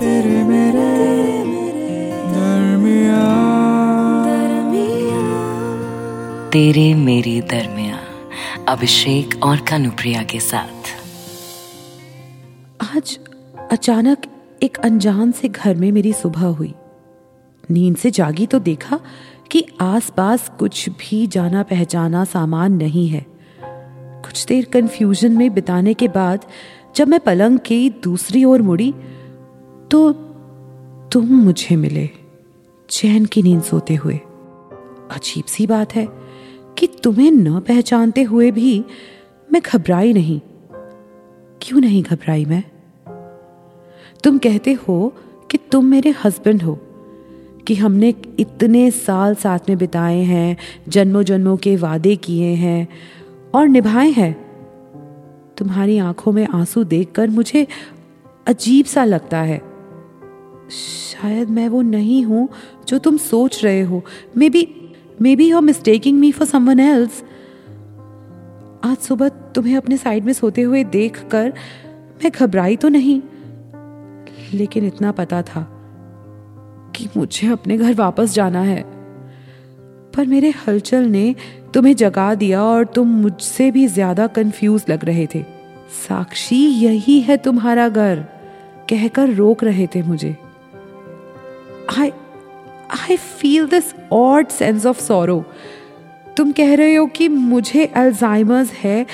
तेरे मेरे दरमिया तेरे मेरे दरमिया अभिषेक और कनुप्रिया के साथ। आज अचानक एक अनजान से घर में मेरी सुबह हुई। नींद से जागी तो देखा कि आसपास कुछ भी जाना पहचाना सामान नहीं है। कुछ देर कंफ्यूजन में बिताने के बाद जब मैं पलंग की दूसरी ओर मुड़ी तो तुम मुझे मिले, चैन की नींद सोते हुए। अजीब सी बात है कि तुम्हें न पहचानते हुए भी मैं घबराई नहीं। क्यों नहीं घबराई मैं? तुम कहते हो कि तुम मेरे हस्बैंड हो, कि हमने इतने साल साथ में बिताए हैं जन्मों जन्मों के वादे किए हैं और निभाए हैं। तुम्हारी आँखों में आँसू देखकर मुझे अजीब सा लगता है। शायद मैं वो नहीं हूँ जो तुम सोच रहे हो। Maybe maybe you mistaking me for someone else आज सुबह तुम्हें अपने साइड में सोते हुए देखकर मैं घबराई तो नहीं, लेकिन इतना पता था कि मुझे अपने घर वापस जाना है। पर मेरे हलचल ने तुम्हें जगा दिया और तुम मुझसे भी ज़्यादा कंफ्यूज लग रहे थे। साक्षी, यही है तुम्हारा घर, कहकर रोक रहे थे मुझे। I I feel this odd sense of sorrow तुम कह रहे हो कि मुझे अल्जाइमर्स है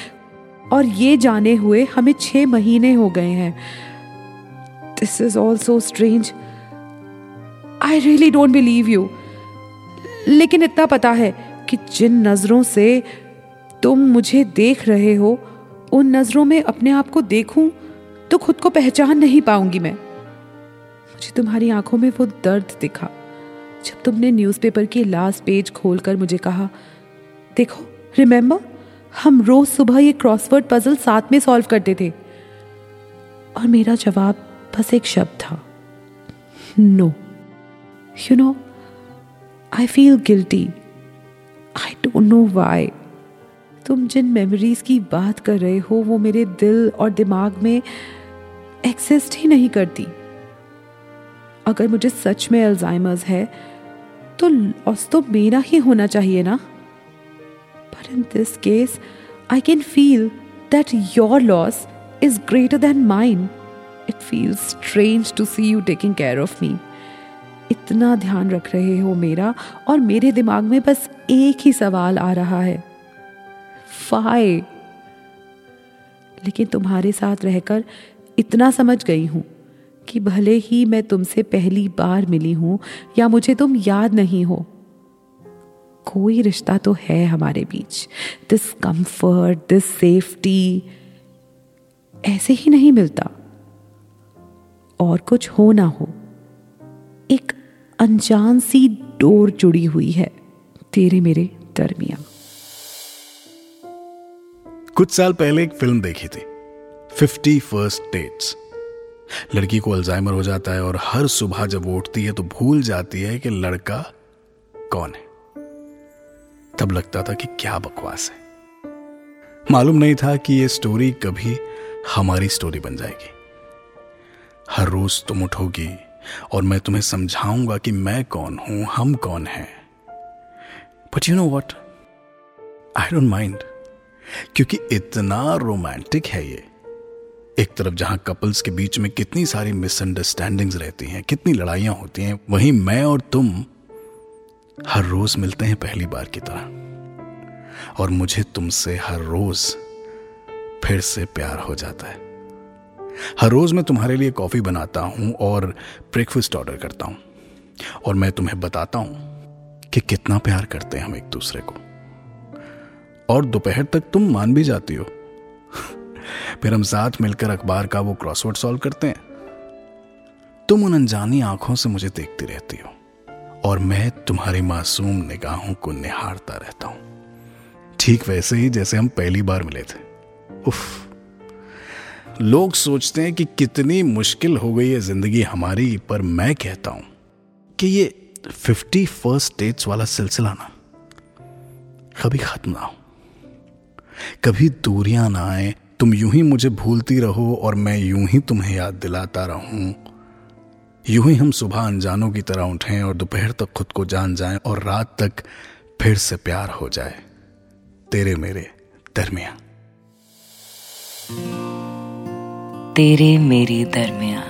और ये जाने हुए हमें छह महीने हो गए हैं। This is all so strange I really don't believe you लेकिन इतना पता है कि जिन नज़रों से तुम मुझे देख रहे हो, उन नज़रों में अपने आप को देखूँ तो खुद को पहचान नहीं पाऊँगी मैं। मुझे तुम्हारी आँखों में वो दर्द दिखा। जब तुमने न्यूज़पेपर की लास्ट पेज खोलकर मुझे कहा, देखो रिमेम्बर हम रोज सुबह ये क्रॉसवर्ड पजल साथ में सॉल्व करते थे। और मेरा जवाब बस एक शब्द था no you know I feel guilty I don't know why तुम जिन मेमोरीज की बात कर रहे हो, वो मेरे दिल और दिमाग में एक्सिस्ट ही नहीं करती। अगर मुझे सच में अल्जाइमर्स है तो लॉस तो मेरा ही होना चाहिए ना? पर in this case I can feel that your loss is greater than mine it feels strange to see you taking care of me इतना ध्यान रख रहे हो मेरा, और मेरे दिमाग में बस एक ही सवाल आ रहा है। फाय लेकिन तुम्हारे साथ रहकर इतना समझ गई हूँ। कि भले ही मैं तुमसे पहली बार मिली हूँ, या मुझे तुम याद नहीं हो। कोई रिश्ता तो है हमारे बीच। दिस कंफर्ट दिस सेफ्टी ऐसे ही नहीं मिलता। और कुछ हो ना हो। एक अनजान सी डोर जुड़ी हुई है तेरे मेरे दरमिया कुछ साल पहले एक फ़िल्म देखी थी। फिफ्टी फ़र्स्ट डेट्स लड़की को अल्जाइमर हो जाता है और हर सुबह जब वो उठती है तो भूल जाती है कि लड़का कौन है। तब लगता था कि क्या बकवास है। मालूम नहीं था कि ये स्टोरी कभी हमारी स्टोरी बन जाएगी। हर रोज तुम उठोगी और मैं तुम्हें समझाऊँगा कि मैं कौन हूँ, हम कौन हैं। But you know what I don't mind क्योंकि इतना रोमांटिक है ये। एक तरफ़ जहाँ कपल्स के बीच में कितनी सारी मिसअंडरस्टैंडिंग्स रहती हैं, कितनी लड़ाइयाँ होती हैं, वहीं मैं और तुम हर रोज मिलते हैं पहली बार की तरह। और मुझे तुमसे हर रोज फिर से प्यार हो जाता है। हर रोज मैं तुम्हारे लिए कॉफ़ी बनाता हूँ और ब्रेकफास्ट ऑर्डर करता हूँ। और मैं तुम्हें बताता हूँ कि कितना प्यार करते हैं हम एक दूसरे को। और दोपहर तक तुम मान भी जाती हो। फिर हम साथ मिलकर अखबार का वो क्रॉसवर्ड सॉल्व करते हैं। तुम उन अनजानी आँखों से मुझे देखती रहती हो, और मैं तुम्हारी मासूम निगाहों को निहारता रहता हूँ। ठीक वैसे ही जैसे हम पहली बार मिले थे। उफ। लोग सोचते हैं कि कितनी मुश्किल हो गई है ज़िंदगी हमारी, पर मैं कहता हूँ कि ये फिफ्टी फ़र्स्ट डेट्स वाला सिलसिला ना, कभी खत्म ना हो। कभी दूरियाँ ना आए तुम यूँ ही मुझे भूलती रहो और मैं यूँ ही तुम्हें याद दिलाता रहूँ। यूँ ही हम सुबह अनजानों की तरह उठें और दोपहर तक खुद को जान जाएँ और रात तक फिर से प्यार हो जाए। तेरे मेरे दरमिया। तेरे मेरे दरमिया।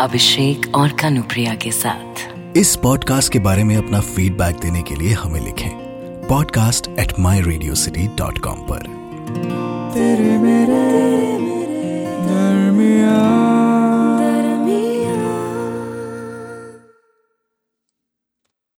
अभिषेक और कानुप्रिया के साथ। इस पॉडकास्ट के बारे में अपना फीडबैक देने के लिए हमें लिखें podcast at my radio city dot com पर। matter.